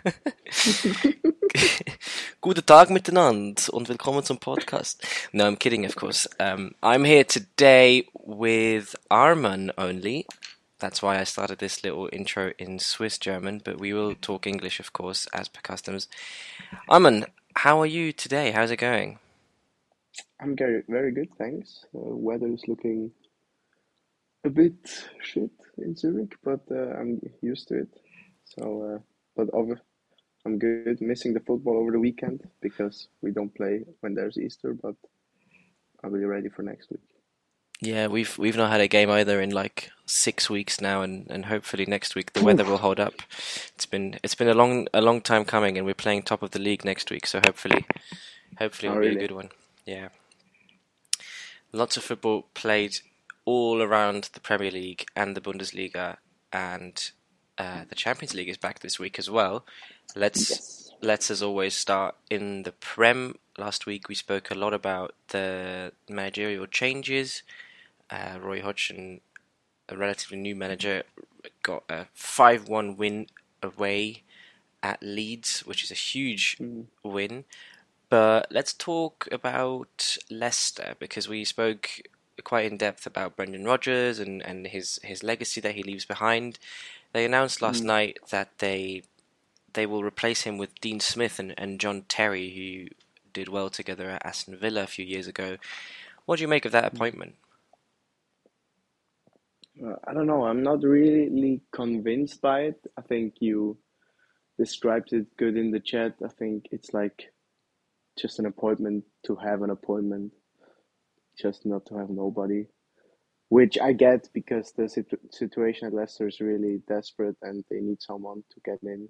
Guten Tag miteinander und willkommen zum podcast. No, I'm kidding, of course. Um, I'm here today with Arman only. That's why I started this little intro in Swiss German, but we will talk English, of course, as per customs. Arman, how are you today? How's it going? I'm very, very good, thanks. Uh, weather is looking a bit shit in Zurich, but uh, I'm used to it. So, uh, but over, I'm good. Missing the football over the weekend because we don't play when there's Easter, but I'll be ready for next week. Yeah, we've we've not had a game either in like six weeks now, and, and hopefully next week the weather will hold up. It's been it's been a long a long time coming, and we're playing top of the league next week, so hopefully hopefully it'll Oh, be a good one. Yeah, lots of football played all around the Premier League and the Bundesliga, and uh, the Champions League is back this week as well. Let's Yes. let's as always start in the Prem. Last week we spoke a lot about the managerial changes. Uh, Roy Hodgson, a relatively new manager, got a 5 1 win away at Leeds, which is a huge Mm. win. But let's talk about Leicester because we spoke quite in depth about Brendan Rodgers and, and his, his legacy that he leaves behind. They announced last Mm. night that they they will replace him with Dean Smith and, and John Terry, who did well together at Aston Villa a few years ago. What do you make of that appointment? Uh, I don't know. I'm not really convinced by it. I think you described it good in the chat. I think it's like just an appointment to have an appointment, just not to have nobody. Which I get because the situ situation at Leicester is really desperate and they need someone to get in.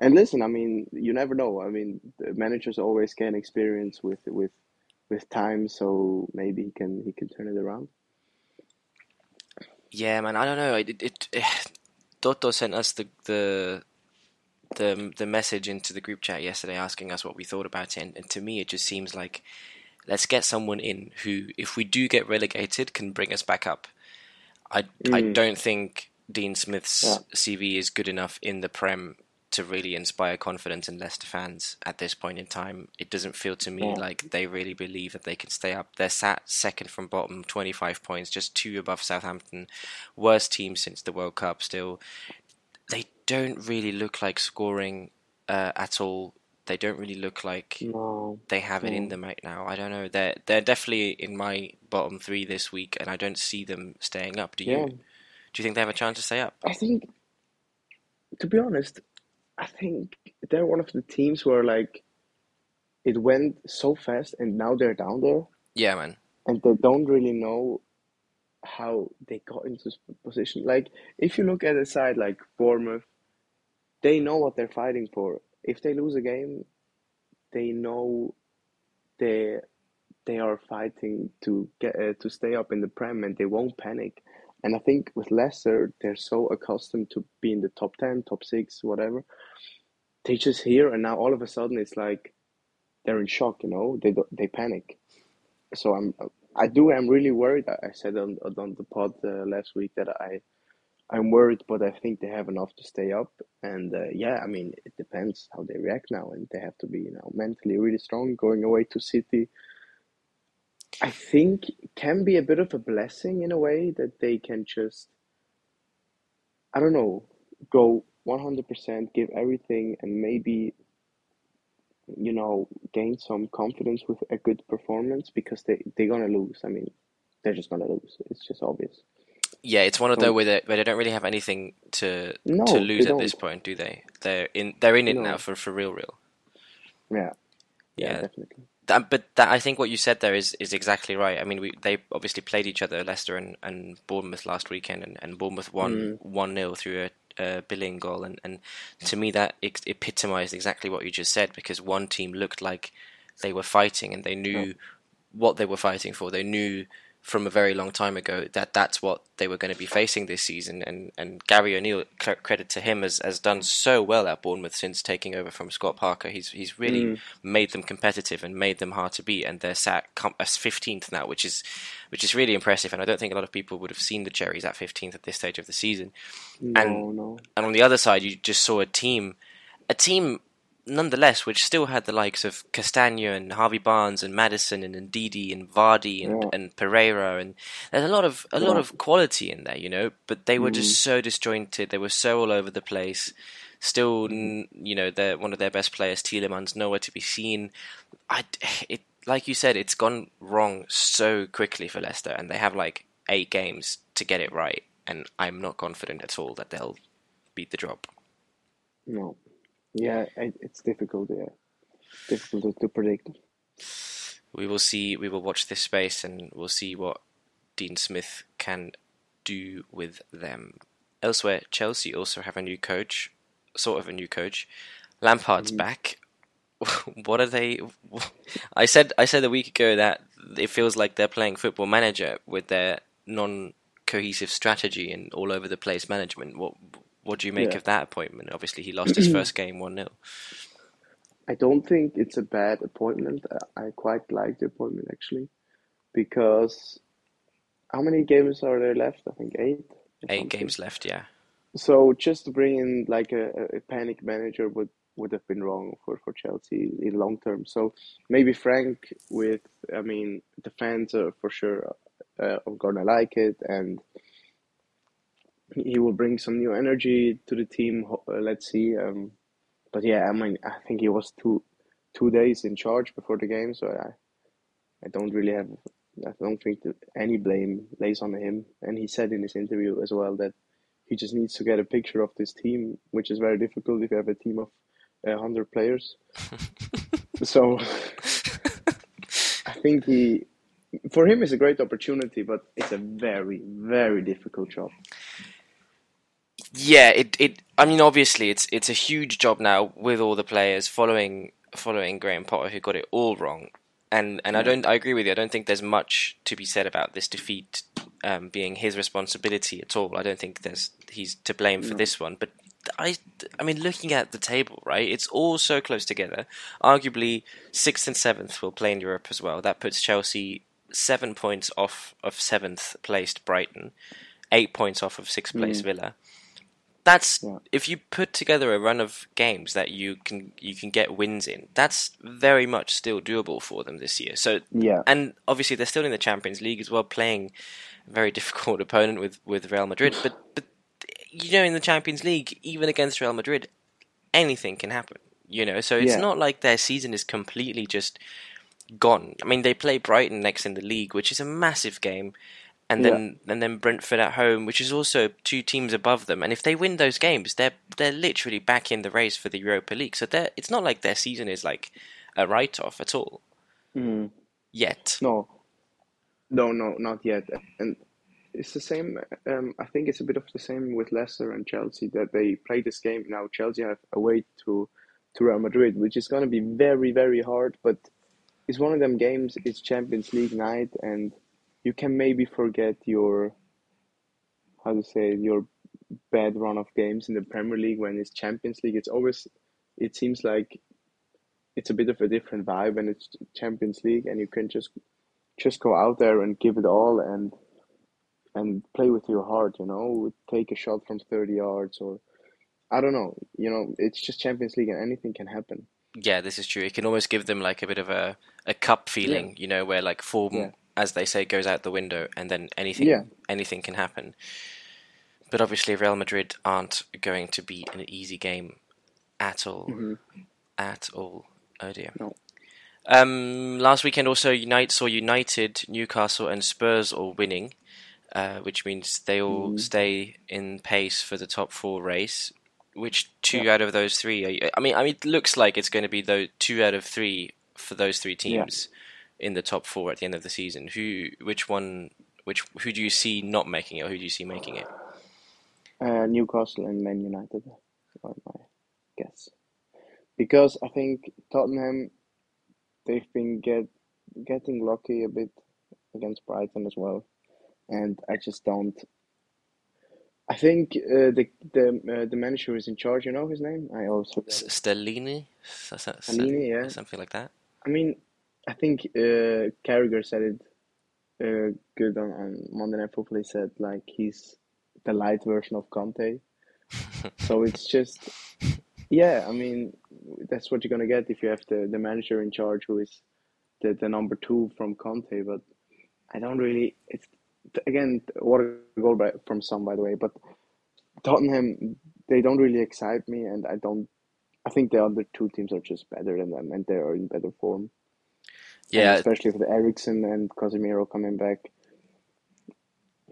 And listen, I mean, you never know. I mean, the managers always gain experience with with with time, so maybe he can he can turn it around. Yeah, man, I don't know. It, it, it Toto sent us the the the the message into the group chat yesterday asking us what we thought about it, and, and to me, it just seems like let's get someone in who, if we do get relegated, can bring us back up. I I Mm. don't think Dean Smith's Yeah. CV is good enough in the Prem to really inspire confidence in Leicester fans at this point in time. It doesn't feel to me Yeah. like they really believe that they can stay up. They're sat second from bottom, 25 points, just two above Southampton. Worst team since the World Cup still. They don't really look like scoring uh, at all. They don't really look like No. they have it in them right now. I don't know. They're they're definitely in my bottom three this week, and I don't see them staying up. Do you? Yeah. Do you think they have a chance to stay up? I think, to be honest, I think they're one of the teams where like it went so fast and now they're down there Yeah, man. and they don't really know how they got into this position. Like if you look at a side like Bournemouth, they know what they're fighting for. If they lose a game, they know they they are fighting to get uh, to stay up in the Prem and they won't panic. And I think with Leicester, they're so accustomed to be in the top 10, top 6, whatever. They just hear and now all of a sudden it's like they're in shock, you know? They they panic. So I'm I do I'm really worried. I I said on on the pod uh, last week that I I'm worried, but I think they have enough to stay up. And uh, yeah, I mean, it depends how they react now, and they have to be, you know, mentally really strong going away to City. I think can be a bit of a blessing in a way that they can just, I don't know, go 100%, give everything, and maybe, you know, gain some confidence with a good performance because they they're gonna lose. I mean, they're just gonna lose. It's just obvious. Yeah, it's one of So those where they, where they don't really have anything to no, to lose at this point, do they? They're in they're in it now for for real, real. Yeah, yeah, Yeah, definitely. That, but that I think what you said there is is exactly right. I mean, we they obviously played each other, Leicester and, and Bournemouth last weekend, and, and Bournemouth won Mm. one 0 through a, a Billing goal, and, and to me that epitomised exactly what you just said because one team looked like they were fighting and they knew Yeah. what they were fighting for. They knew from a very long time ago that that's what they were going to be facing this season. And, and Gary O'Neill, credit to him, has, has done so well at Bournemouth since taking over from Scott Parker. He's he's really Mm. made them competitive and made them hard to beat. And they're sat com- as fifteenth now, which is which is really impressive. And I don't think a lot of people would have seen the Cherries at fifteenth at this stage of the season. No, And no. and on the other side, you just saw a team a team nonetheless which still had the likes of Castagna and Harvey Barnes and Maddison and Ndidi and Vardy and, Yeah. and Pereira and there's a lot of a lot of quality in there, you know. But they were Mm. just so disjointed. They were so all over the place. Still, you know, they're one of their best players, Tielemans, nowhere to be seen. I, it like you said, it's gone wrong so quickly for Leicester, and they have like eight games to get it right. And I'm not confident at all that they'll beat the drop. No. Yeah, it's difficult. Yeah, difficult to, predict. we will see. We will watch this space, and we'll see what Dean Smith can do with them. Elsewhere, Chelsea also have a new coach, sort of a new coach. Lampard's mm-hmm. back. what are they? I said. I said a week ago that it feels like they're playing Football Manager with their non-cohesive strategy and all over the place management. What What do you make Yeah. of that appointment? Obviously, he lost his first game one 0 I don't think it's a bad appointment. I I quite like the appointment actually, because how many games are there left? I think eight. Eight something. games left. Yeah. So just to bring in like a, a- a panic manager would would have been wrong for, for Chelsea in long term. So maybe Frank with I mean the fans are for sure uh, are gonna like it and he will bring some new energy to the team. Uh, Let's see. Um, but yeah, I mean I think he was two two days in charge before the game, so I I don't really have I don't think any blame lays on him. And he said in his interview as well that he just needs to get a picture of this team, which is very difficult if you have a team of uh, 100 players. so I think he, for him, it's a great opportunity, but it's a very, very difficult job. Yeah, it, it I mean obviously it's it's a huge job now with all the players following following Graham Potter who got it all wrong. And and I don't I agree with you. I don't think there's much to be said about this defeat um, being his responsibility at all. I don't think there's he's to blame for No. this one. But I I mean looking at the table, right? It's all so close together. Arguably sixth and seventh will play in Europe as well. That puts Chelsea seven points off of seventh placed Brighton, eight points off of sixth place Mm. Villa that's Yeah. if you put together a run of games that you can you can get wins in that's very much still doable for them this year. So Yeah, and obviously they're still in the champions league as well playing a very difficult opponent with with real madrid. But but you know in the champions league even against real madrid anything can happen you know? So it's Yeah. not like their season is completely just gone. I mean they play brighton next in the league which is a massive game and Yeah. then and then Brentford at home, which is also two teams above them. And if they win those games, they're they're literally back in the race for the Europa League. So they're, it's not like their season is like a write off at all mm. yet. no, no, no, not yet. And it's the same. Um, I think it's a bit of the same with Leicester and Chelsea that they play this game now. Chelsea have away to to Real Madrid, which is going to be very, very hard. But it's one of them games. It's Champions League night, and you can maybe forget your how to say your bad run of games in the Premier League when it's Champions League. It's always it seems like it's a bit of a different vibe when it's Champions League, and you can just just go out there and give it all and and play with your heart. You know, take a shot from thirty yards or. I don't know. You know, it's just Champions League and anything can happen. Yeah, this is true. It can almost give them like a bit of a, a cup feeling, you know, where like form, Yeah. As they say, goes out the window, and then anything Yeah. anything can happen. But obviously, Real Madrid aren't going to be an easy game at all. Mhm. At all. Oh dear. No. Um, last weekend also, United saw United, Newcastle, and Spurs all winning, uh, which means they all Mhm. stay in pace for the top four race. Which two Yeah. out of those three? Are, I mean, I mean, it looks like it's going to be those two out of three for those three Yeah. In the top four at the end of the season. Who, which one, which who do you see not making it, or who do you see making it? Uh, Newcastle and Man United are my guess. Because I think Tottenham, they've been get getting lucky a bit against Brighton as well, and I just don't. I think uh, the the uh, the manager who is in charge. You know his name? I also Stellini, Stellini, yeah. something like that. I mean, I think uh, Carragher said it uh, good on, on Monday Night Football. He said like he's the light version of Conte. So it's just Yeah, I mean, that's what you're gonna get if you have the, the manager in charge who is the, the number two from Conte. But I don't really. It's again what a goal by, from some by the way. But Tottenham, they don't really excite me, and I don't. I think the other two teams are just better than them, and they are in better form. Yeah, And especially with Eriksen and Casemiro coming back.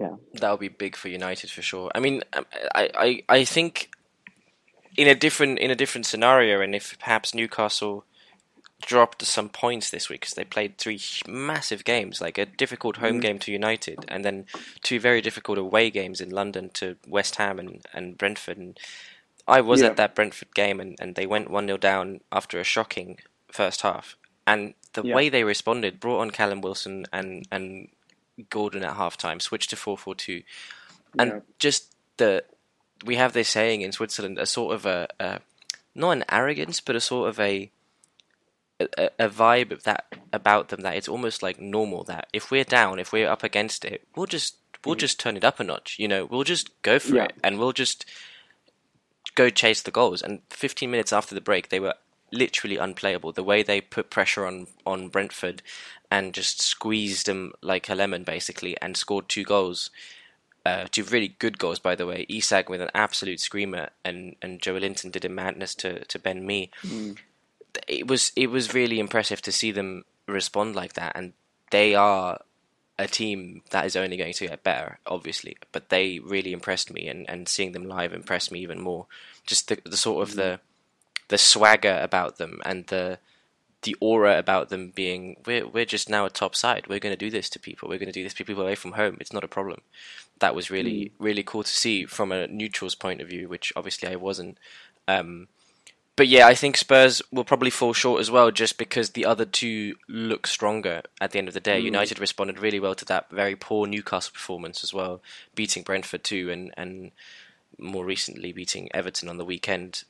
Yeah, that would be big for United for sure. I mean, um, I, I, I think in a different in a different scenario, and if perhaps Newcastle dropped some points this week because they played three massive games, like a difficult home Mhm. game to United, and then two very difficult away games in London to West Ham and, and Brentford. And I was Yeah. at that Brentford game, and, and they went one 0 down after a shocking first half, and the Yeah. way they responded brought on Callum Wilson and and Gordon at halftime, switched to four four two, and Yeah. just the we have this saying in Switzerland, a sort of a, a not an arrogance, but a sort of a a, a vibe of that about them that it's almost like normal that if we're down, if we're up against it, we'll just we'll mm. just turn it up a notch. You know, we'll just go for Yeah. it and we'll just go chase the goals. And 15 minutes after the break, they were literally unplayable. The way they put pressure on on Brentford and just squeezed them like a lemon, basically, and scored two goals. Uh, two really good goals, by the way. Isak with an absolute screamer, and and Joelinton did a madness to to Ben Mee. Mm. it was it was really impressive to see them respond like that, and they are a team that is only going to get better, obviously. But they really impressed me, and, and seeing them live impressed me even more. Just the, the sort of the the swagger about them and the the aura about them being we're we're just now a top side. We're going to do this to people. We're going to do this to people away from home. It's not a problem. That was really really cool to see from a neutral's point of view, which obviously I wasn't. Um, but yeah, I think Spurs will probably fall short as well, just because the other two look stronger at the end of the day. Mm. United responded really well to that very poor Newcastle performance as well, beating Brentford too, and and more recently beating Everton on the weekend.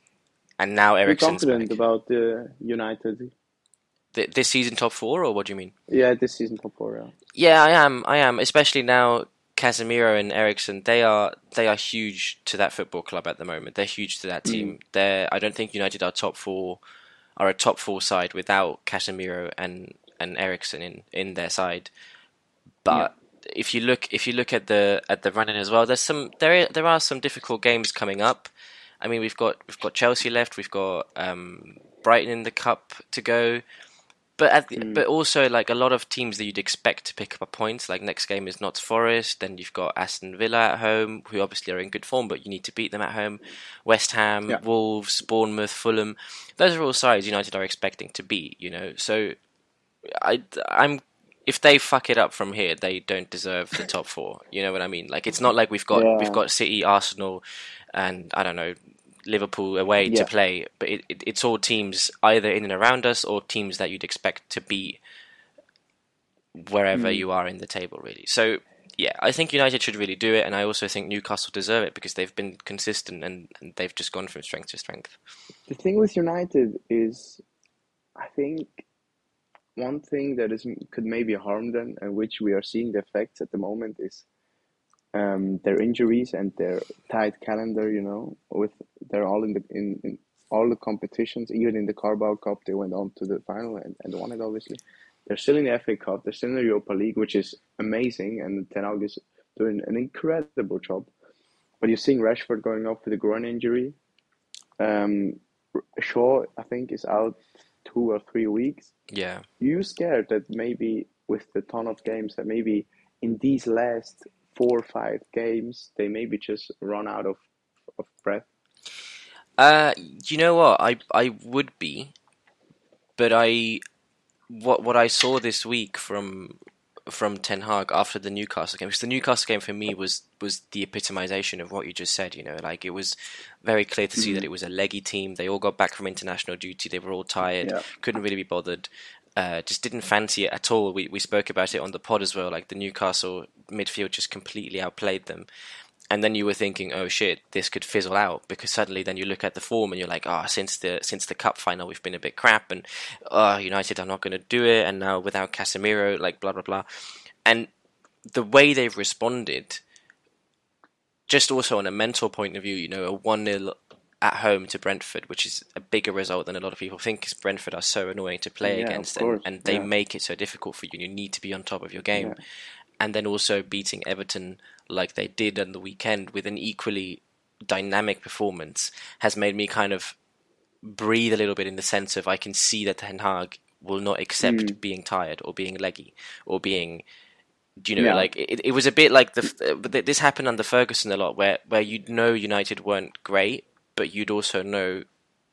And now Eriksen's confident back. about the United. Th- this season top four, or what do you mean? Yeah, this season top four. Yeah. Yeah, I am. I am. Especially now, Casemiro and Eriksen. They are they are huge to that football club at the moment. They're huge to that team. Mm. They're. I don't think United are top four, are a top four side without Casemiro and and Eriksen in in their side. But if you look if you look at the at the running as well, there's some there there are some difficult games coming up. I mean, we've got we've got Chelsea left. We've got um, Brighton in the cup to go. But at the, Mm. but also like a lot of teams that you'd expect to pick up points. Like next game is Notts Forest. Then you've got Aston Villa at home, who obviously are in good form, but you need to beat them at home. West Ham, Yeah. Wolves, Bournemouth, Fulham. Those are all sides United are expecting to beat. You know, so I I'm if they fuck it up from here, they don't deserve the top four. You know what I mean? Like it's not like we've got Yeah. we've got City, Arsenal, and I don't know Liverpool away Yeah. to play, but it, it, it's all teams either in and around us or teams that you'd expect to be wherever Mm. you are in the table, really. So yeah, I think United should really do it, and I also think Newcastle deserve it because they've been consistent and, and they've just gone from strength to strength. The thing with United is, I think one thing that is could maybe harm them, and which we are seeing the effects at the moment, is um, their injuries and their tight calendar. You know, with they're all in the in, in all the competitions, even in the Carabao Cup, they went on to the final and, and won it. Obviously, they're still in the FA Cup. They're still in the Europa League, which is amazing, and Ten Hag is doing an incredible job. But you're seeing Rashford going off with a groin injury. Um, Shaw, I think, is out two or three weeks. Yeah, You scared that maybe with the ton of games that maybe in these last four or five games they maybe just run out of, of breath. Uh, you know what? I I would be, but I what what I saw this week from from Ten Hag after the Newcastle game, because the Newcastle game for me was was the epitomization of what you just said. You know, like it was very clear to see that it was a leggy team. They all got back from international duty. They were all tired, Yeah. couldn't really be bothered. Uh, just didn't fancy it at all. We we spoke about it on the pod as well. Like the Newcastle midfield just completely outplayed them and then you were thinking, oh shit, this could fizzle out because suddenly then you look at the form and you're like, oh, since the since the cup final we've been a bit crap, and oh, United are not going to do it, and now without Casemiro, like blah blah blah, and the way they've responded, just also on a mental point of view, you know, a one 0 at home to Brentford, which is a bigger result than a lot of people think, because Brentford are so annoying to play Yeah, against, and, and they yeah. make it so difficult for you. and You need to be on top of your game, Yeah. and then also beating Everton like they did on the weekend with an equally dynamic performance has made me kind of breathe a little bit in the sense of I can see that Ten Hag will not accept Mm. being tired or being leggy or being do you know Yeah. like it, it was a bit like the this happened under Ferguson a lot where where you'd know United weren't great but you'd also know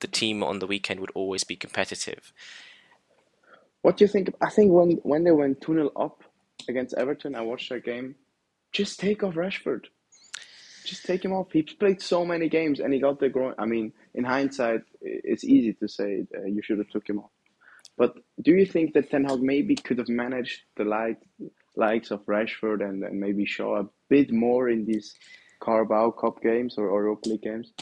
the team on the weekend would always be competitive What do you think? I think when when they went 2 0 up against Everton, I watched that game. Just take off Rashford. Just take him off. He played so many games and he got the groin. I mean, in hindsight, it's easy to say uh, you should have took him off. But do you think that Ten Hag maybe could have managed the like, likes of Rashford and, and maybe Shaw a bit more in these Carabao Cup games or, or Europa League games?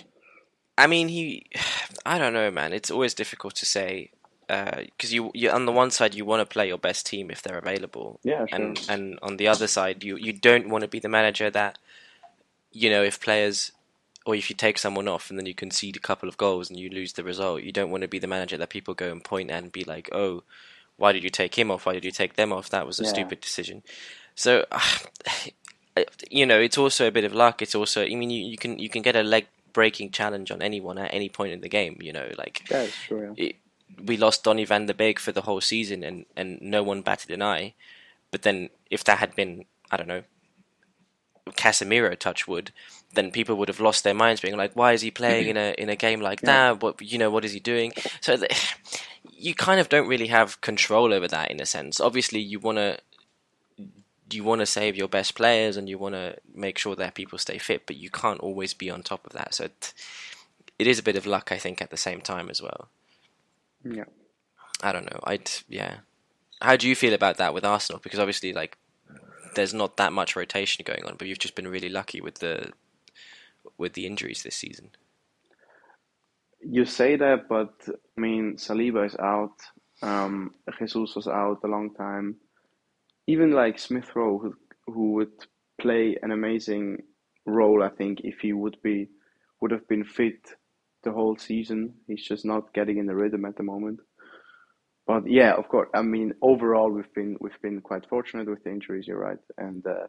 I mean, he. I don't know, man. It's always difficult to say uh, because you, you on the one side you want to play your best team if they're available, Yeah, sure. and and on the other side you you don't want to be the manager that, you know, if players or if you take someone off and then you concede a couple of goals and you lose the result, you don't want to be the manager that people go and point at and be like, oh, why did you take him off? Why did you take them off? That was a Yeah. stupid decision. So. You know, it's also a bit of luck. It's also, I mean, you, you can you can get a leg breaking challenge on anyone at any point in the game. You know, like That's true. It, we lost Donny van der Beek for the whole season, and and no one batted an eye. But then, if that had been, I don't know, Casemiro touchwood, then people would have lost their minds, being like, "Why is he playing in a in a game like Yeah. that? What you know, what is he doing?" So the, you kind of don't really have control over that in a sense. Obviously, you want to you want to save your best players and you want to make sure that people stay fit, but you can't always be on top of that. So it, it is a bit of luck, I think, at the same time as well. Yeah. I don't know. I'd yeah. How do you feel about that with Arsenal? Because obviously, like, there's not that much rotation going on, but you've just been really lucky with the with the injuries this season. You say that, but I mean, Saliba is out. Um, Jesus was out a long time. Even like Smith Rowe, who, who would play an amazing role, I think, if he would be would have been fit the whole season. He's just not getting in the rhythm at the moment. But yeah, of course. I mean, overall, we've been we've been quite fortunate with the injuries. You're right, and uh,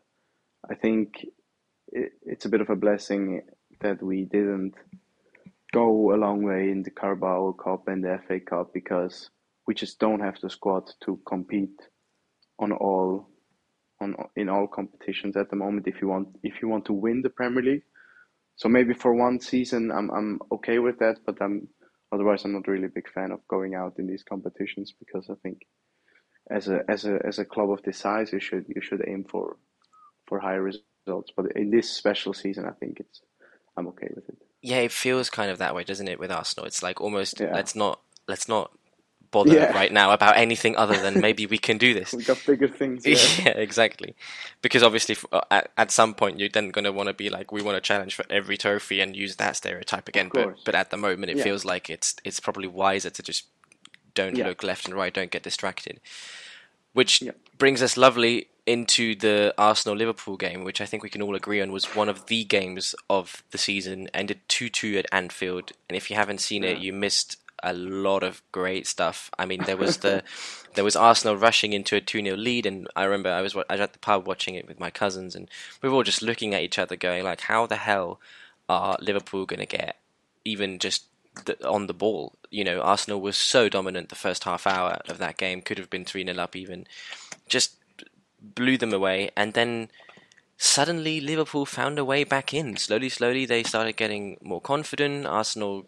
I think it, it's a bit of a blessing that we didn't go a long way in the Carabao Cup and the FA Cup because we just don't have the squad to compete on all on in all competitions at the moment if you want if you want to win the Premier League. So maybe for one season I'm I'm okay with that, but I'm otherwise I'm not really a big fan of going out in these competitions because I think as a as a as a club of this size you should you should aim for for higher results. But in this special season I think it's I'm okay with it. Yeah, it feels kind of that way, doesn't it? With Arsenal, it's like almost Yeah. let's not let's not bother Yeah. right now about anything other than maybe we can do this. We got bigger things. Yeah. yeah, exactly. Because obviously, f- uh, at, at some point, you're then going to want to be like, we want to challenge for every trophy and use that stereotype again. But but at the moment, it Yeah. feels like it's it's probably wiser to just don't look left and right, don't get distracted. Which brings us lovely into the Arsenal Liverpool game, which I think we can all agree on was one of the games of the season. Ended two two at Anfield, and if you haven't seen it, you missed a lot of great stuff. I mean, there was the there was Arsenal rushing into a 2 0 lead, and I remember I was I was at the pub watching it with my cousins, and we were all just looking at each other, going like, "How the hell are Liverpool going to get even just the, on the ball?" You know, Arsenal was so dominant the first half hour of that game, could have been 3 0 up even, just blew them away, and then suddenly Liverpool found a way back in. Slowly, slowly, they started getting more confident. Arsenal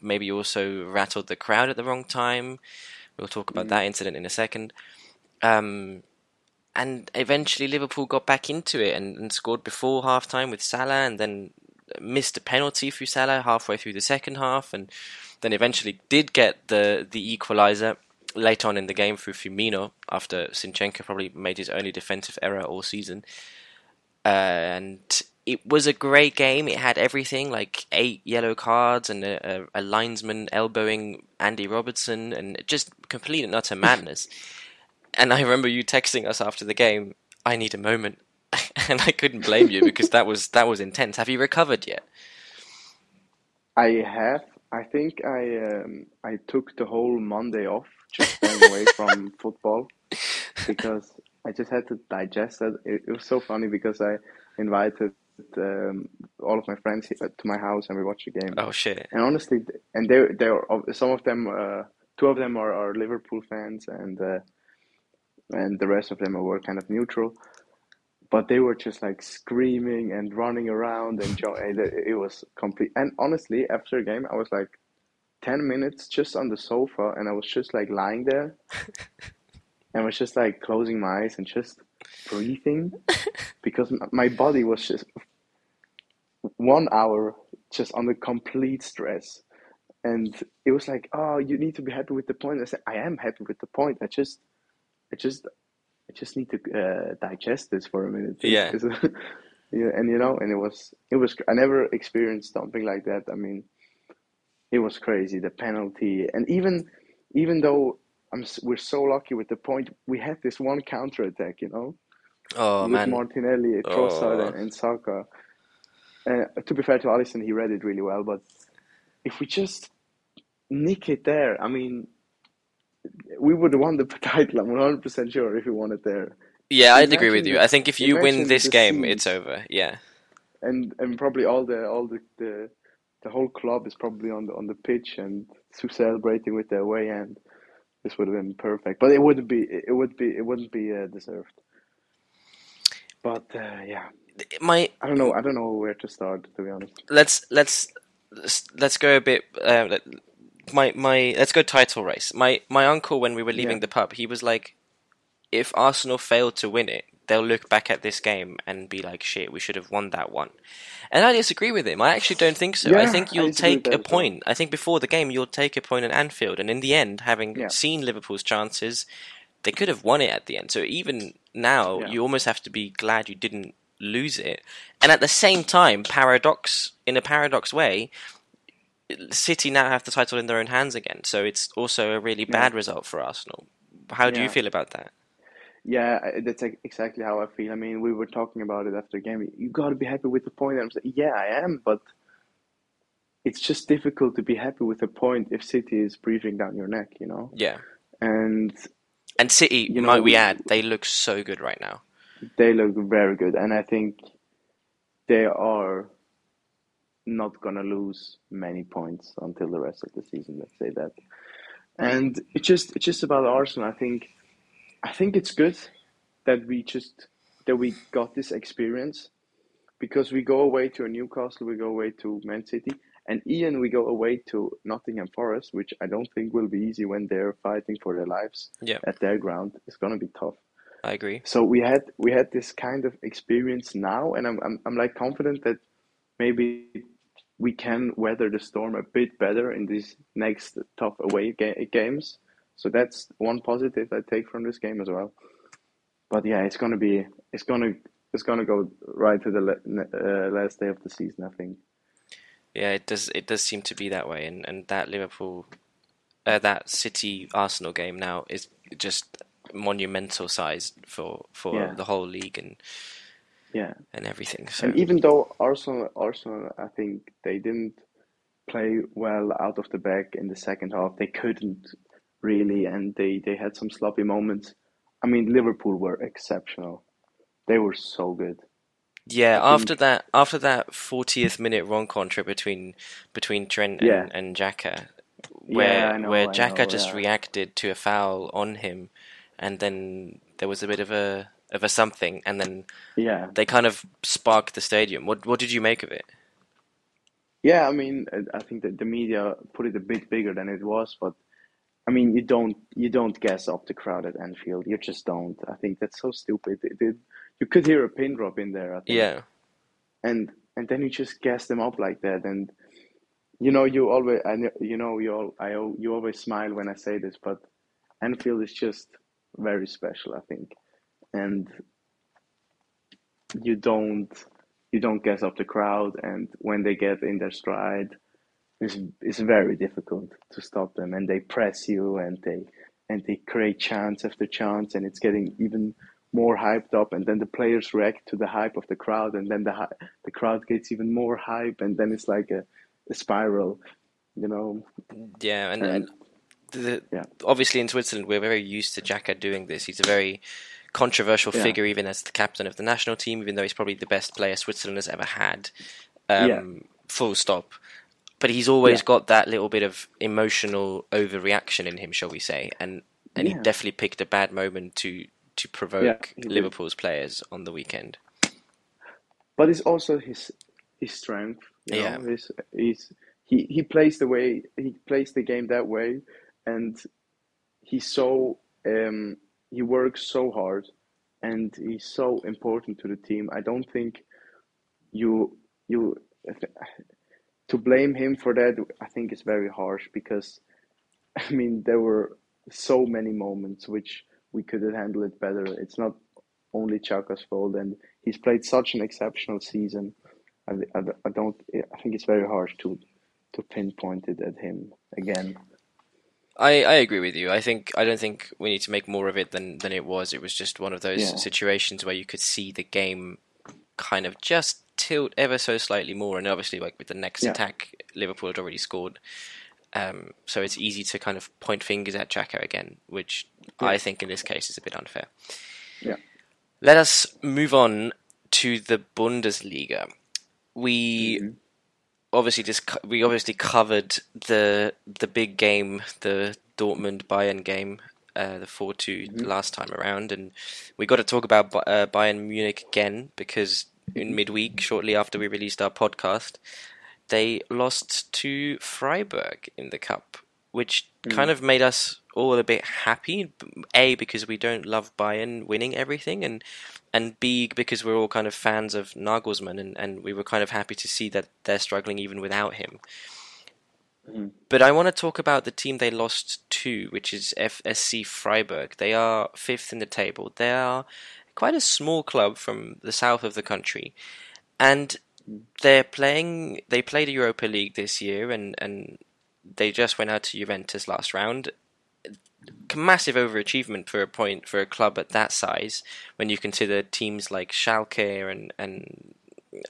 maybe also rattled the crowd at the wrong time. We'll talk about that incident in a second. Um, and eventually, Liverpool got back into it and, and scored before half time with Salah, and then missed a penalty through Salah halfway through the second half, and then eventually did get the the equaliser late on in the game through Firmino after Zinchenko probably made his only defensive error all season. Uh, and it was a great game. It had everything like eight yellow cards and a, a, a linesman elbowing Andy Robertson and just complete and utter madness. and I remember you texting us after the game, I need a moment. and I couldn't blame you because that was that was intense. Have you recovered yet? I have. I think I um, I took the whole Monday off, just staying away from football, because I just had to digest it. It, it was so funny because I invited um, all of my friends here to my house and we watched the game. Oh shit. And honestly, and they they are some of them, uh, two of them are, are Liverpool fans, and uh, and the rest of them were kind of neutral. But they were just like screaming and running around and jo- it it was complete. And honestly, after the game, I was like ten minutes just on the sofa, and I was just like lying there, and was just like closing my eyes and just breathing because my body was just one hour just under complete stress. And it was like, oh, you need to be happy with the point. I said, I am happy with the point. I just, I just, I just need to uh, digest this for a minute. Yeah. Yeah, and you know, and it was, it was. I never experienced something like that. I mean, it was crazy. The penalty, and even, even though I'm, we're so lucky with the point, we had this one counter attack. You know, Oh with man. Martinelli, Trossard, Oh. and, and Saka. Uh, to be fair to Alisson, he read it really well. But if we just nick it there, I mean, we would have won the title. I'm 100% sure if we won it there. Yeah, I'd agree with you. I think if you win this game, scenes. it's over. Yeah. And and probably all the all the, the the whole club is probably on the on the pitch and celebrating with their away end. This would have been perfect, but it wouldn't be. It would be. It wouldn't be uh, deserved. But uh, yeah, My I don't know. I don't know where to start. To be honest. let's let's let's- let's go a bit. Uh, my my let's go title race. My my uncle, when we were leaving Yeah. the pub, he was like, if Arsenal failed to win it, they'll look back at this game and be like, shit, we should have won that one. And I disagree with him. I actually don't think so. I think you'll disagree take a point. I think before the game, you'll take a point at Anfield, and in the end, having Yeah. seen Liverpool's chances, they could have won it at the end. So even now, Yeah. you almost have to be glad you didn't lose it. And at the same time, paradox in a paradox way, City now have the title in their own hands again. So it's also a really Yeah. bad result for Arsenal. How do you feel about that? Yeah, that's exactly how I feel. I mean, we were talking about it after the game. You got to be happy with the point. And I'm saying, yeah, I am, but it's just difficult to be happy with a point if City is breathing down your neck, you know. Yeah. And And City, You know, might we we- add, they look so good right now. they look very good, and I think they are not gonna lose many points until the rest of the season. Let's say that. And it's just it's just about Arsenal. I think I think it's good that we just that we got this experience because we go away to Newcastle, we go away to Man City, and Ian we go away to Nottingham Forest, which I don't think will be easy when they're fighting for their lives Yeah. at their ground. It's gonna be tough. I agree. So we had we had this kind of experience now, and I'm I'm, I'm like confident that maybe we can weather the storm a bit better in these next tough away ga- games. So that's one positive I take from this game as well. But yeah, it's gonna be it's gonna it's gonna go right to the la- uh, last day of the season, I think. Yeah, it does. It does seem to be that way, and and that Liverpool, uh, that City Arsenal game now is just monumental size for for Yeah. the whole league and Yeah. and everything. So And even though Arsenal, Arsenal, I think they didn't play well out of the back in the second half. They couldn't really, and they they had some sloppy moments. I mean, Liverpool were exceptional. They were so good. yeah, I after think- that after that fortieth minute wrong contra between between Trent and, Yeah. and Yeah, where I know, where know, just yeah. reacted to a foul on him, and then there was a bit of a of a something, and then Yeah, they kind of sparked the stadium. What what did you make of it? yeah. I mean, I think that the media put it a bit bigger than it was, but I mean, you don't you don't gas up the crowd at Anfield. You just don't. I think that's so stupid. It, it, you could hear a pin drop in there. I think. Yeah, and and then you just gas them up like that and you know you always I you know you all I you always smile when I say this but Anfield is just very special I think and you don't you don't gas up the crowd and when they get in their stride it's, it's very difficult to stop them and they press you and they and they create chance after chance and it's getting even more hyped up and then the players react to the hype of the crowd and then the the crowd gets even more hype and then it's like a spiral, you know. Yeah, and, And and the, yeah, obviously in Switzerland we're very used to Xhaka doing this. He's a very controversial yeah, figure, even as the captain of the national team, even though he's probably the best player Switzerland has ever had. yeah, Um, full stop. But he's yeah, always got that little bit of emotional overreaction in him, shall we say? And and he definitely picked a bad moment to to yeah. provoke did. Liverpool's players on the weekend. But it's also his his strength, you Yeah, know. His he's he he plays the way he plays the game that way, and he's so um he works so hard, and he's so important to the team. I don't think you you to blame him for that. I think is very harsh because I mean there were so many moments which we could have handled it better. It's not only Xhaka's fault, and he's played such an exceptional season. I, I, I don't. I think it's very harsh to to pinpoint it at him again. I, I agree with you. I think I don't think we need to make more of it than than it was. It was just one of those Yeah, situations where you could see the game kind of just ever so slightly more, and obviously, like with the next yeah, attack, Liverpool had already scored, um, so it's easy to kind of point fingers at Xhaka again, which yeah, I think in this case is a bit unfair. yeah. Let us move on to the Bundesliga. We hmm obviously just we obviously covered the the big game, the Dortmund Bayern game, uh, the four two hmm last time around, and we got to talk about uh, Bayern Munich again because in midweek, shortly after we released our podcast, they lost to Freiburg in the cup, which kind mm of made us all a bit happy. A because we don't love Bayern winning everything, and and B because we're all kind of fans of Nagelsmann, and, and we were kind of happy to see that they're struggling even without him. hmm But I want to talk about the team they lost to, which is FSC Freiburg. They are fifth in the table. They are quite a small club from the south of the country, and they're playing. They played a Europa League this year, and and they just went out to Juventus last round. Massive overachievement for a point for a club at that size. When you consider teams like Schalke and and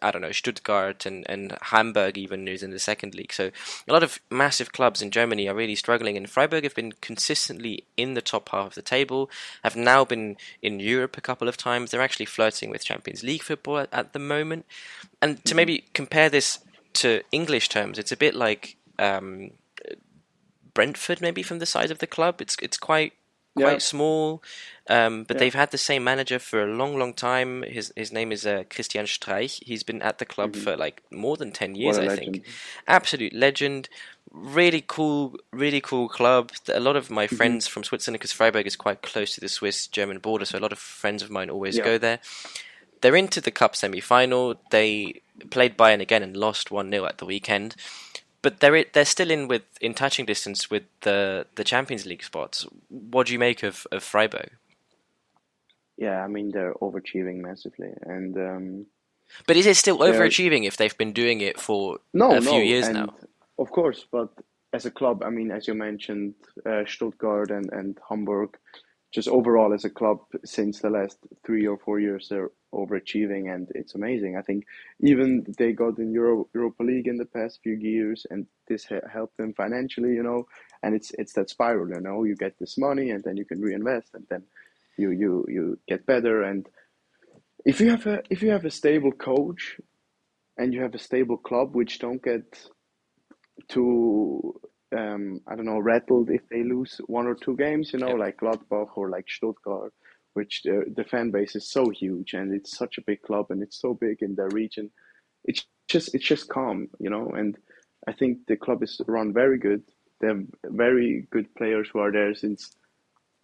I don't know Stuttgart and and Hamburg even who's in the second league. So a lot of massive clubs in Germany are really struggling, and Freiburg have been consistently in the top half of the table. Have now been in Europe a couple of times. They're actually flirting with Champions League football at, at the moment. And to hmm maybe compare this to English terms, it's a bit like um, Brentford, maybe from the size of the club. It's it's quite Yeah, quite small, um, but yeah. they've had the same manager for a long, long time. His his name is uh, Christian Streich. He's been at the club hmm for like more than ten years, I legend. think. Absolute legend. Really cool, really cool club. A lot of my hmm friends from Switzerland, because Freiburg is quite close to the Swiss-German border, so a lot of friends of mine always Yeah, go there. They're into the cup semi-final. They played Bayern again and lost one 0 at the weekend but they're they're still in with in touching distance with the the Champions League spots. What do you make of, of Freiburg? yeah. I mean they're overachieving massively, and um, But is it still overachieving if they've been doing it for no, a few no, years now? of course, but as a club, I mean, as you mentioned, uh, Stuttgart and and Hamburg, just overall as a club since the last three or four years, they're overachieving, and it's amazing. I think even they got in Euro, Europa League in the past few years, and this helped them financially, you know. And it's it's that spiral, you know. You get this money, and then you can reinvest, and then you you you get better. And if you have a if you have a stable coach, and you have a stable club, which don't get too um, I don't know rattled if they lose one or two games, you know, Yeah. like Gladbach or like Stuttgart, which the the fan base is so huge and it's such a big club and it's so big in their region. It's just it's just calm, you know, and I think the club is run very good. They have very good players who are there since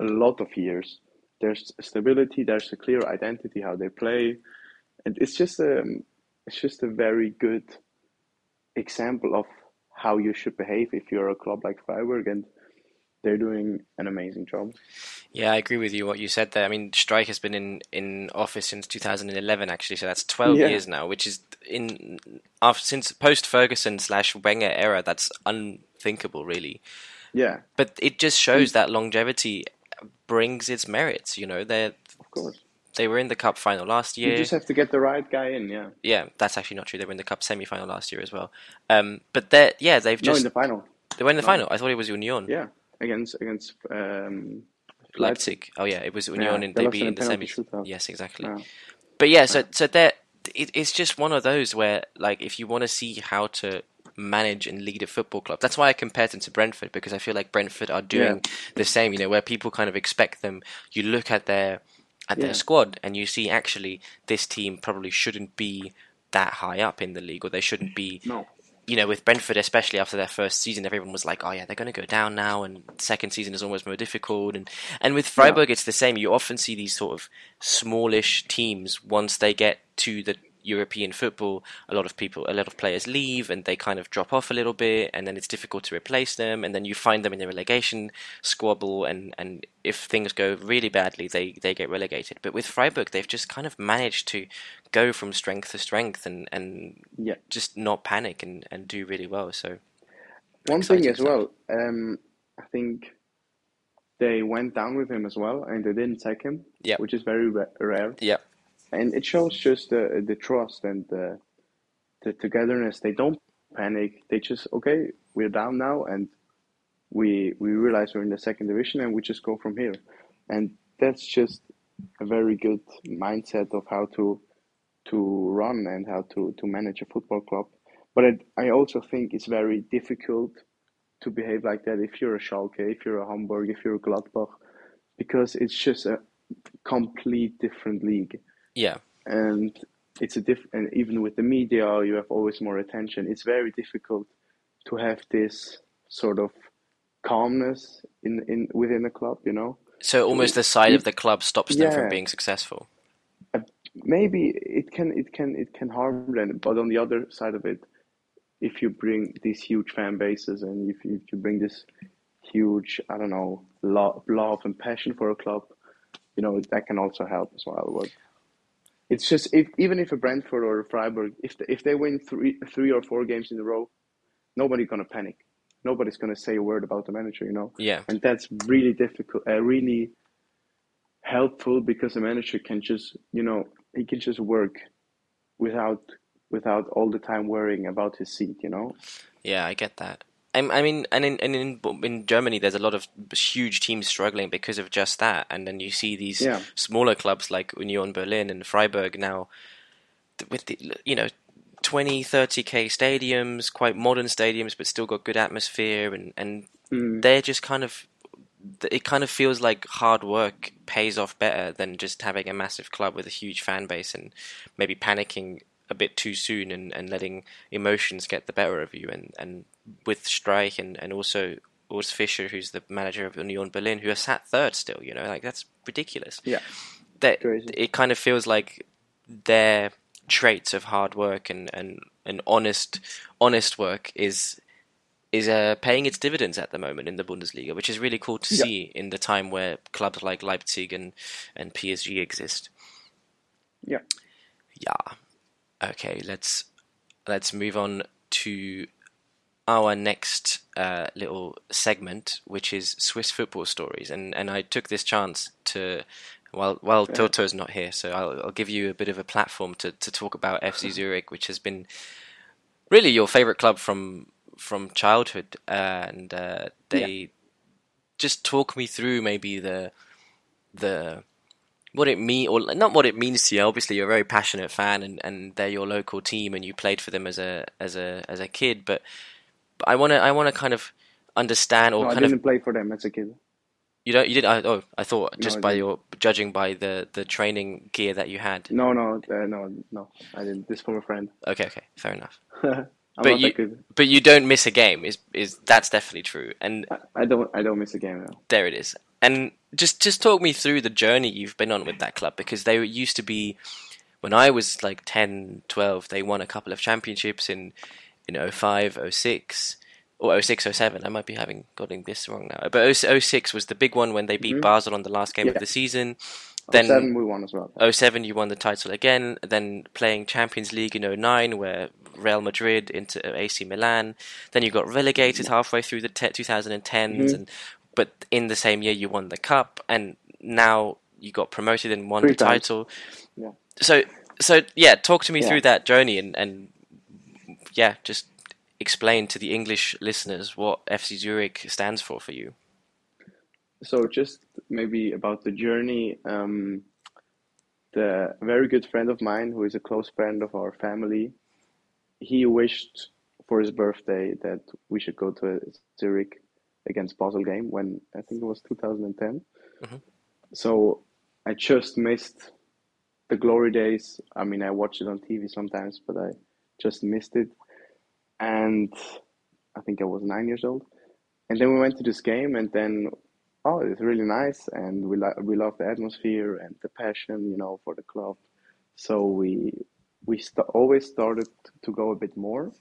a lot of years. There's stability, there's a clear identity how they play, and it's just a it's just a very good example of how you should behave if you're a club like Freiburg, and they're doing an amazing job. Yeah, I agree with you what you said there. I mean, Streich has been in, in office since 2011, actually, so that's 12 Yeah, years now, which is in after since post Ferguson slash Wenger era. That's unthinkable, really. yeah, But it just shows that longevity brings its merits. You know, they're of course, they were in the cup final last year. You just have to get the right guy in, yeah. Yeah, that's actually not true. They were in the cup semi final last year as well. Um, but they yeah, they've No, just in the final. they were in the no. final. I thought it was Union. Yeah, against against um, Leipzig. Oh yeah, it was Union, Yeah, and they they beat in the shootout. Yes, exactly. Yeah. But yeah, so so that it, it's just one of those where like if you want to see how to manage and lead a football club, that's why I compared them to Brentford because I feel like Brentford are doing the same. You know, where people kind of expect them. You look at their at their Yeah. squad and you see actually this team probably shouldn't be that high up in the league or they shouldn't be no. you know, with Brentford, especially after their first season, everyone was like, "Oh yeah, they're going to go down now," and second season is almost more difficult. And and with Freiburg, it's the same. You often see these sort of smallish teams once they get to the European football. A lot of people, a lot of players leave, and they kind of drop off a little bit, and then it's difficult to replace them. And then you find them in the relegation squabble, and and if things go really badly, they they get relegated. But with Freiburg, they've just kind of managed to go from strength to strength, and and Yeah. just not panic and, and do really well. So One thing as well, um, I think they went down with him as well, and they didn't sack him, Yep. which is very ra- rare. yeah, and it shows just the the trust and the the togetherness. They don't panic. They just okay, we're down now, and we we realize we're in the second division, and we just go from here. And that's just a very good mindset of how to to run and how to to manage a football club. But it, I also think it's very difficult to behave like that if you're a Schalke, if you're a Hamburg, if you're a Gladbach, because it's just a complete different league yeah, and it's a diff and even with the media you have always more attention. It's very difficult to have this sort of calmness in in within a club you know? So almost the side of the club stops them from being successful. Uh, maybe it can it can it can harm them but on the other side of it if you bring these huge fan bases and if you, if you bring this huge i don't know love, love and passion for a club you know that can also help as well. But it's just if even if a brentford or a freiburg if they, if they win three three or four games in a row nobody's going to panic. Nobody's going to say a word about the manager you know? Yeah, and that's really difficult uh, really helpful because the manager can just you know he can just work without without all the time worrying about his seat you know? Yeah, I get that. I, I mean, and in and in in Germany, there's a lot of huge teams struggling because of just that. And then you see these Yeah. smaller clubs like Union Berlin and Freiburg now, with the you know 20, 30 k stadiums, quite modern stadiums, but still got good atmosphere, and and Mm. they're just kind of it kind of feels like hard work pays off better than just having a massive club with a huge fan base and maybe panicking a bit too soon and, and letting emotions get the better of you and, and with Streich and, and also Urs Fischer who's the manager of Union Berlin who has sat third still you know like that's ridiculous yeah that Crazy. it kind of feels like their traits of hard work and, and, and honest honest work is is uh, paying its dividends at the moment in the Bundesliga, which is really cool to Yeah. see in the time where clubs like Leipzig and, and PSG exist. yeah Yeah. Okay, let's let's move on to our next uh, little segment, which is Swiss football stories. And and I took this chance to while while Yeah. Toto's not here, so I'll, I'll give you a bit of a platform to, to talk about FC Zurich, which has been really your favorite club from from childhood, and uh, they just talk me through maybe the the what it mean or not what it means to you. Obviously, you're a very passionate fan, and, and they're your local team, and you played for them as a as a as a kid. But I want to I want to kind of understand or no, kind of didn't play for them as a kid you don't you did I, oh I thought No, just I by didn't. your judging by the the training gear that you had. no no uh, no no I didn't this from a friend Okay, okay, fair enough. But you- But you don't miss a game. Is is that's definitely true. And I, I don't I don't miss a game now there it is. And just just talk me through the journey you've been on with that club because they used to be when I was like 10, 12, they won a couple of championships in in 05, 06 or 06, 07. I might be having getting this wrong now. But 06 was the big one when they beat Mhm. Basel on the last game of the season. then Then- seven we won as well 07 you won the title again, then playing Champions League in 09 where Real Madrid into AC Milan, then you got relegated halfway through the te- 2010s Mhm. and but in the same year you won the cup and now you got promoted and won Three the times. title. Yeah. So so yeah, talk to me Yeah. through that journey and and yeah, just explain to the English listeners what FC Zurich stands for for you. So just maybe about the journey. Um, the very good friend of mine, who is a close friend of our family, he wished for his birthday that we should go to a Zurich against Basel game when I think it was 2010. Mhm. So I just missed the glory days. I mean, I watch it on TV sometimes, but I just missed it. And I think I was nine years old. And then we went to this game, and then oh, it's really nice, and we like we love the atmosphere and the passion, you know, for the club. So we we st- always started to go a bit more,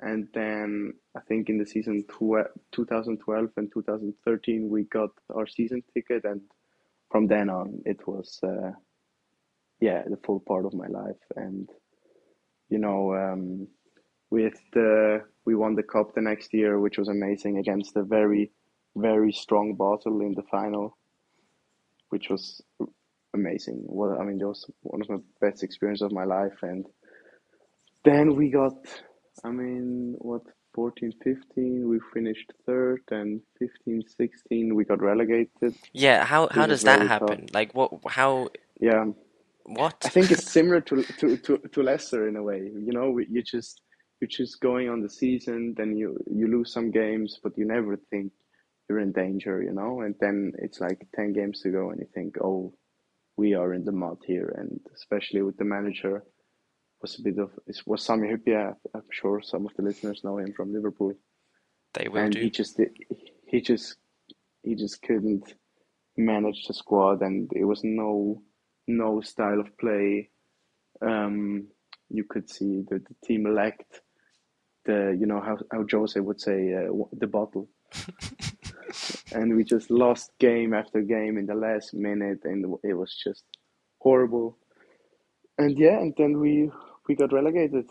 and then I think in the season tw- 2012 and 2013 we got our season ticket, and from then on it was uh, yeah the full part of my life, and you know. Um, with the we won the cup the next year, which was amazing against a very, very strong Basel in the final, which was amazing. Well, I mean, that was one of the best experiences of my life. And then we got, I mean, what 14, 15, we finished third, and 15, 16, we got relegated. Yeah, how how does that very tough. happen? Like what how Yeah, what? I think it's similar to to to, to Leicester in a way. You know, you just you're just going on the season, then you you lose some games, but you never think you're in danger. You know, and then it's like ten games to go, and you think, oh, we are in the mud here, and especially with the manager. Was a bit of it was Sami Hyypiä. I'm sure some of the listeners know him from Liverpool They will and do. he just he just he just couldn't manage the squad and it was no no style of play. Um you could see that the team lacked the you know how how Jose would say uh, the bottle. And we just lost game after game in the last minute and it was just horrible. And yeah and then we we got relegated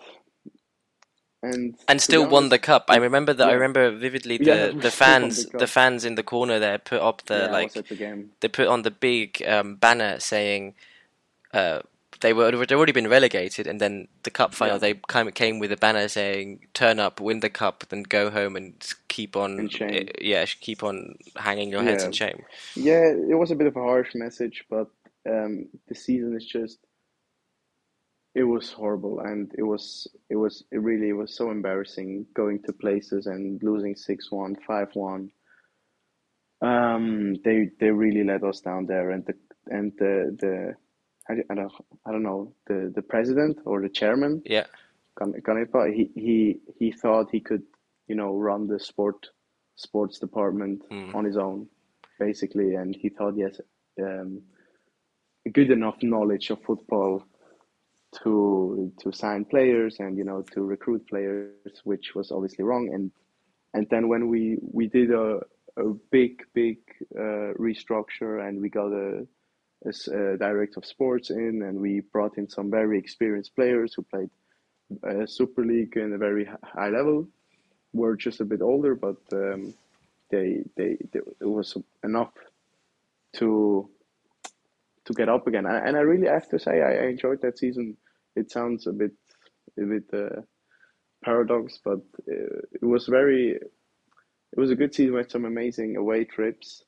and And still be won the cup. I remember that. I remember vividly the Yeah, the fans the the fans in the corner there put up the yeah, like the they put on the big um, banner saying uh, they were they'd already been relegated, and then the cup final Yeah. they kind of came with a banner saying "Turn up, win the cup, then go home and keep on uh, yeah keep on hanging your heads Yeah. in shame." Yeah, it was a bit of a harsh message, but um, the season is just it was horrible and it was it was it really was so embarrassing going to places and losing 6-1, 5-1. Um, they they really let us down there and the and the the I, don't- I don't know the the president or the chairman Yeah, Kan- Canepa, he, he he thought he could, you know, run the sport sports department Mm. on his own, basically, and he thought he has um, good enough knowledge of football to to sign players and you know to recruit players, which was obviously wrong. And and then when we we did a a big big uh, restructure and we got a as a director of sports in, and we brought in some very experienced players who played uh, Super League in a very high level. Were just a bit older, but um, they, they they it was enough to to get up again. And I really have to say I enjoyed that season. It sounds a bit a bit uh, paradox, but uh, it was very it was a good season with some amazing away trips.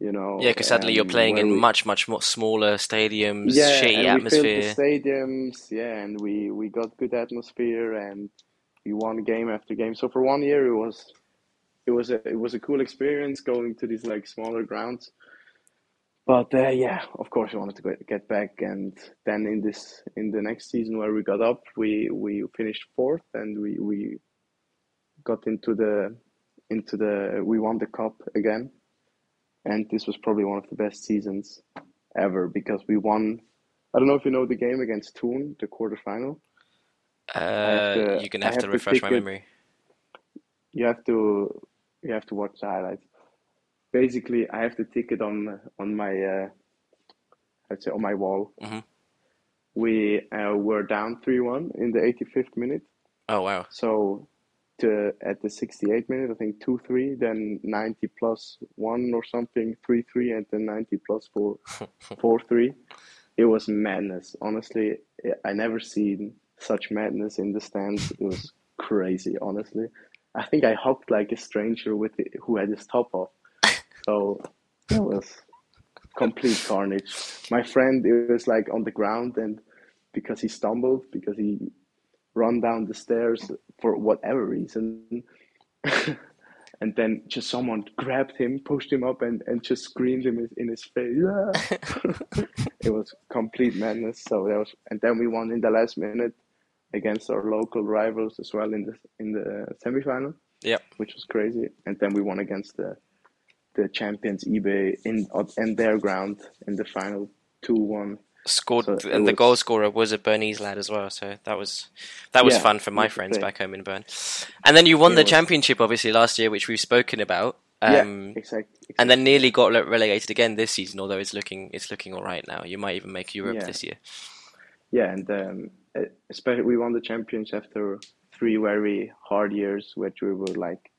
You know, yeah, because suddenly you're um, playing in we- much much more smaller stadiums, yeah, shitty and we filled atmosphere. the stadiums, yeah, and we we got good atmosphere and we won game after game. So for one year, it was it was a it was a cool experience going to these like smaller grounds. But uh, yeah, of course, we wanted to get, back, and then in this in the next season where we got up, we we finished fourth, and we we got into the into the we won the cup again, and this was probably one of the best seasons ever because we won. I don't know if you know the game against Thun, the quarterfinal. Uh, you're gonna have have to refresh my pick it. memory. You have to you have to watch the highlights. Basically, I have the ticket on on my uh, I'd say on my wall. Mhm. We uh, were down three one in the 85th minute. Oh wow. So to at the 68 minute, I think 2 3, then 90 plus 1 or something, 3 3, and then 90 plus 4 4 3. It was madness. Honestly, I never seen such madness in the stands. It was crazy, honestly. I think I hopped like a stranger with it, who had his top off. So it was complete carnage. My friend, it was like on the ground, and because he stumbled, because he run down the stairs for whatever reason, and then just someone grabbed him, pushed him up, and, and just screamed him in his face. Yeah. it was complete madness. So that was, and then we won in the last minute against our local rivals as well in the in the semifinal. Yeah, which was crazy. And then we won against the the champions YB in in their ground in the final two one. Scored so and the was, goal scorer was a Bernese lad as well, so that was that was yeah, fun for my friends back home in Bern. And then you won the was, championship obviously last year, which we've spoken about. Um, yeah, exactly, exactly, And then nearly got relegated again this season, although it's looking it's looking all right now. You might even make Europe yeah. this year. Yeah, and um, especially we won the champions after three very hard years, which we were like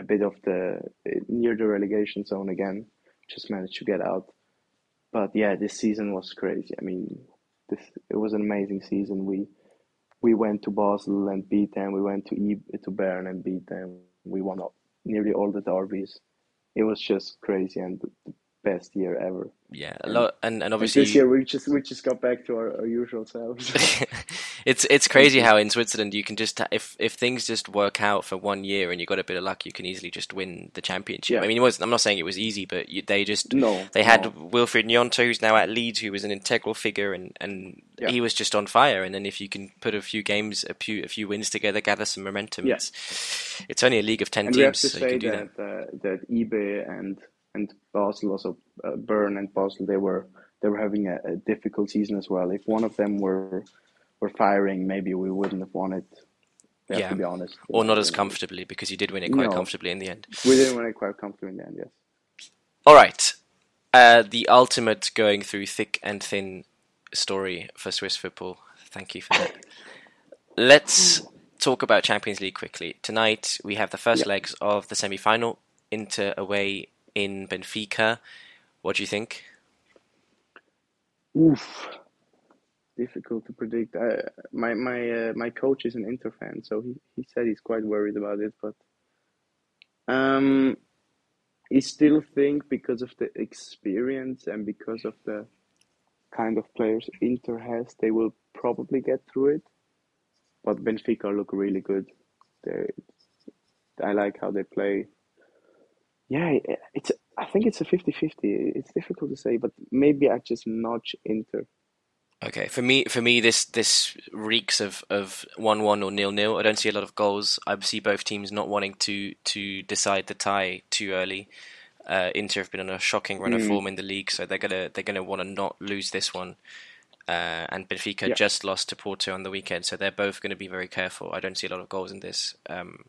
a bit of the uh, near the relegation zone again. Just managed to get out, but yeah, this season was crazy. I mean, this it was an amazing season. We we went to Basel and beat them. We went to e- to Bern and beat them. We won nearly all the derbies. It was just crazy, and best year ever. Yeah, a lot, and, and obviously and this year we just we just got back to our, our usual selves. it's it's crazy how in Switzerland you can just if if things just work out for one year and you got a bit of luck, you can easily just win the championship. Yeah. I mean, was, I'm not saying it was easy, but you, they just no they had no. Wilfried Gnonto, who's now at Leeds, who was an integral figure, and and yeah. he was just on fire. And then if you can put a few games, a few a few wins together, gather some momentum, yeah. it's it's only a league of ten and teams, we have to so say you can do that that, uh, that YB and and Basel also uh, Bern and Basel they were they were having a, a, difficult season as well. If one of them were were firing, maybe we wouldn't have won it. Yeah, to be honest, or not as comfortably because you did win it quite no, comfortably in the end. We did win it quite comfortably in the end. Yes. All right, uh, the ultimate going through thick and thin story for Swiss football. Thank you for that. Let's talk about Champions League quickly. Tonight we have the first yep. legs of the semi-final. Inter away in Benfica. What do you think? Oof, difficult to predict. I, my my uh, my coach is an Inter fan, so he, he said he's quite worried about it. But um, he still think because of the experience and because of the kind of players Inter has, they will probably get through it. But Benfica look really good. They, I like how they play. Yeah, it's. I think it's a 50-50. It's difficult to say, but maybe I just notch Inter. Okay, for me, for me, this this reeks of of one one or nil nil. I don't see a lot of goals. I see both teams not wanting to to decide the tie too early. Uh, Inter have been on a shocking run mm. of form in the league, so they're gonna they're gonna want to not lose this one. Uh, and Benfica yeah. just lost to Porto on the weekend, so they're both going to be very careful. I don't see a lot of goals in this. Um,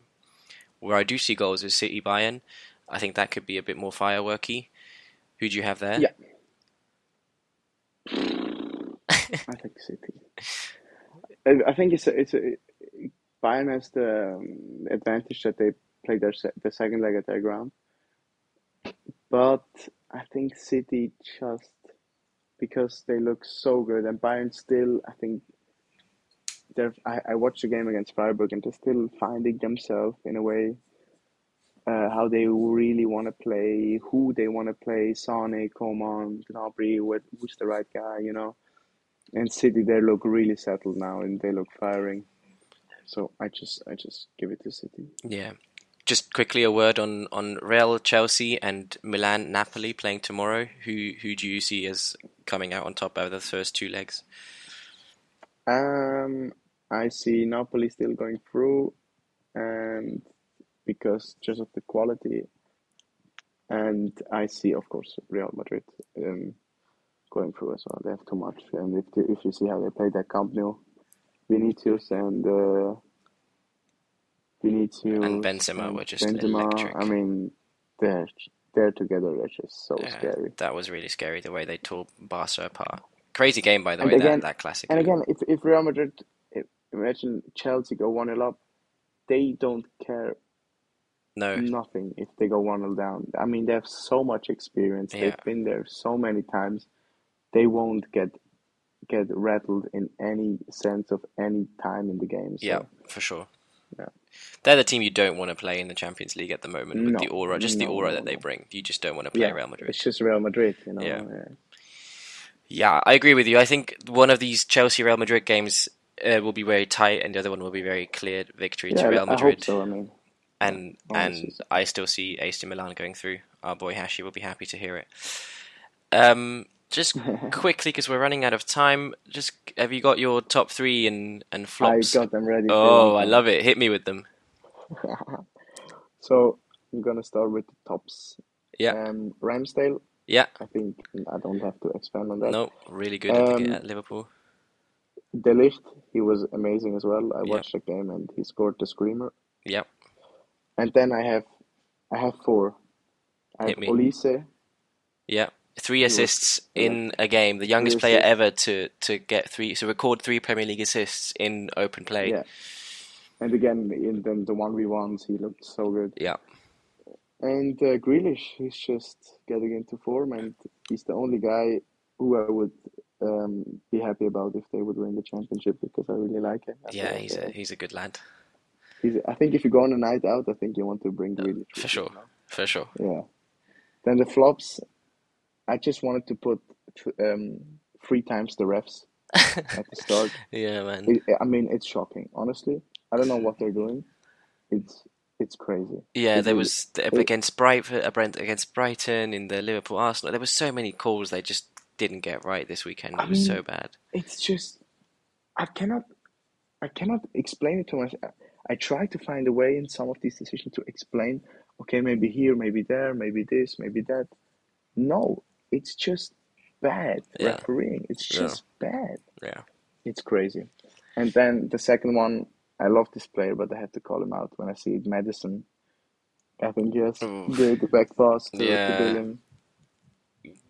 where I do see goals is City Bayern. I think that could be a bit more fireworky. Who do you have there? Yeah. I think City. I think it's a, it's a, Bayern has the um, advantage that they play their se- the second leg at their ground, but I think City just because they look so good and Bayern still I think they're I, I watched the game against Freiburg and they're still finding themselves in a way uh, how they really want to play, who they want to play, Sane, Coman, Gnabry, what, who's the right guy, you know. And City, they look really settled now, and they look firing. So I just, I just give it to City. Yeah. Just quickly a word on on Real, Chelsea, and Milan, Napoli playing tomorrow. Who who do you see as coming out on top over the first two legs? Um, I see Napoli still going through, and because just of the quality. And I see, of course, Real Madrid um, going through as well. They have too much, and if they, if you see how they play that Camp Nou, Vinicius and uh, Vinicius and Benzema and were just Benzema, electric. I mean, they're they're together. They're just so yeah, scary. That was really scary the way they tore Barca apart. Crazy game, by the and way. Again, that, that classic. And again, if if Real Madrid, if, imagine Chelsea go one 0 up, they don't care No. nothing if they go one 0 down. I mean, they have so much experience. Yeah. They've been there so many times. They won't get get rattled in any sense of any time in the game. So, Yeah, for sure. Yeah. They're the team you don't want to play in the Champions League at the moment with No, the aura, just the aura no, that they bring. You just don't want to play yeah, Real Madrid. it's just Real Madrid, you know. Yeah. yeah. Yeah, I agree with you. I think one of these Chelsea Real Madrid games uh, will be very tight, and the other one will be very clear victory to Yeah, Real I hope Madrid. so. I mean, And Honestly. and I still see AC Milan going through. Our boy Hashi will be happy to hear it. Um, just quickly because we're running out of time. Just have you got your top three and and flops? I got them ready. oh. I love it. Hit me with them. so I'm gonna start with the tops. Yeah. Um, Ramsdale. Yeah. I think I don't have to expand on that. No, really good at, Um, at Liverpool. De Ligt, he was amazing as well. I Yeah. watched the game and he scored the screamer. Yep. And then I have, I have four. I have. Olise. Yeah. Three assists yeah. in a game. The youngest player ever to, to get three, to record three Premier League assists in open play. Yeah. And again, in the the one v ones, he looked so good. Yeah. And uh, Grealish, he's just getting into form, and he's the only guy who I would um, be happy about if they would win the championship because I really like him. I Yeah, he's uh, a he's a good lad. I think if you go on a night out, I think you want to bring Grealish. with For sure. For sure. Yeah. Then the flops, I just wanted to put um, three times the refs at the start. yeah, man. It, I mean, it's shocking. Honestly, I don't know what they're doing. It's it's crazy. Yeah, It's there really- was the, it- against Brighton, uh, against Brighton in the Liverpool Arsenal. There were so many calls they just didn't get right this weekend. It I was so bad. It's just I cannot I cannot explain it to myself. I try to find a way in some of these decisions to explain. Okay, maybe here, maybe there, maybe this, maybe that. No, it's just bad Yeah. refereeing. It's Yeah. just bad. Yeah. It's crazy. And then the second one, I love this player, but I had to call him out when I see it. Maddison. I think yes, the the back pass to, Yeah.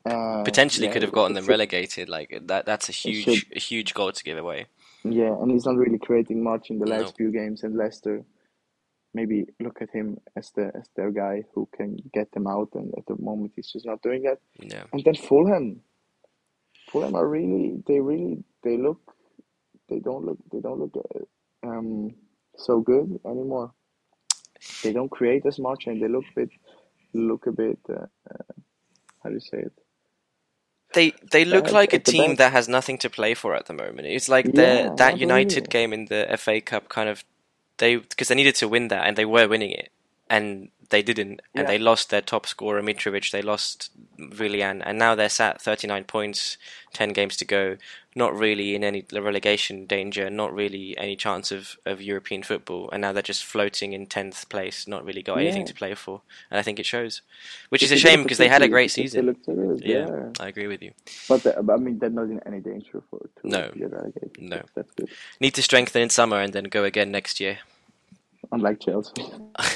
Uh, Potentially yeah, could have gotten them relegated. Like that. That's a huge, a huge goal to give away. Yeah, and he's not really creating much in the last No. few games. And Leicester, maybe look at him as the as their guy who can get them out. And at the moment, he's just not doing that. Yeah. And then Fulham, Fulham are really they really they look they don't look they don't look uh, um so good anymore. They don't create as much, and they look a bit look a bit uh, uh, how do you say it? They they look like a team that has nothing to play for at the moment. It's like Yeah, that United game in the FA Cup kind of they because they needed to win that and they were winning it. And they didn't and Yeah. they lost their top scorer Mitrovic. They lost Willian and now they're sat thirty nine points, ten games to go. Not really in any relegation danger. Not really any chance of, of European football. And now they're just floating in tenth place. Not really got anything to play for. And I think it shows, which is a shame because they had a great season. good, Yeah, yeah. I agree with you. But the, but I mean, they're not in any danger for to, No. relegated. No. Good. Need to strengthen in summer and then go again next year. Unlike Chelsea.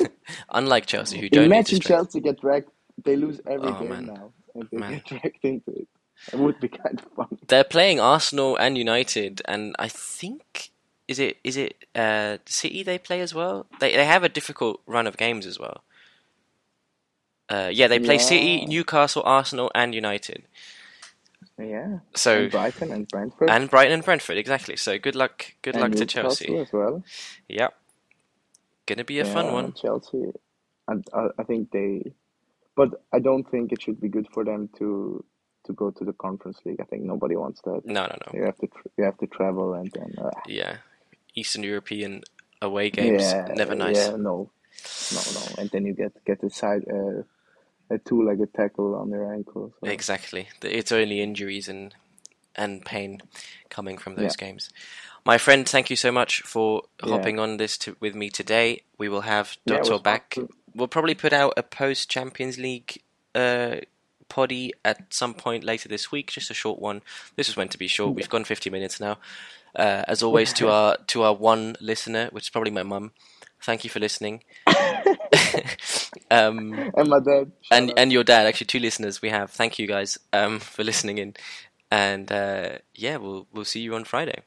Unlike Chelsea, who don't Imagine. Chelsea get dragged. They lose every Oh, game man. now, and they Man. get dragged into it. It would be kind of fun. They're playing Arsenal and United, and I think is it is it uh, City they play as well. They they have a difficult run of games as well. Uh, yeah, they play City, Newcastle, Arsenal, and United. Yeah. So and Brighton and Brentford. and Brighton and Brentford exactly. So good luck, good and luck to Chelsea. as well. Yep, gonna be a fun one. Chelsea, and I, I think they, but I don't think it should be good for them to to go to the Conference League. I think nobody wants that. No, no, no. You have to tr- you have to travel and then uh, Yeah, Eastern European away games yeah, never nice. Yeah, no, no, no, and then you get get a side uh, a two-legged tackle on their ankle. So. Exactly. It's only injuries and and pain coming from those games. My friend, thank you so much for Yeah. hopping on this to, with me today. We will have Yeah, Toto was back. fun. We'll probably put out a post Champions League uh, poddy at some point later this week, just a short one. This was meant to be short. We've gone 50 minutes now. Uh, as always, to our to our one listener, which is probably my mum. Thank you for listening. um, And my dad. and out. and your dad actually two listeners we have thank you guys um for listening in and uh yeah we'll we'll see you on friday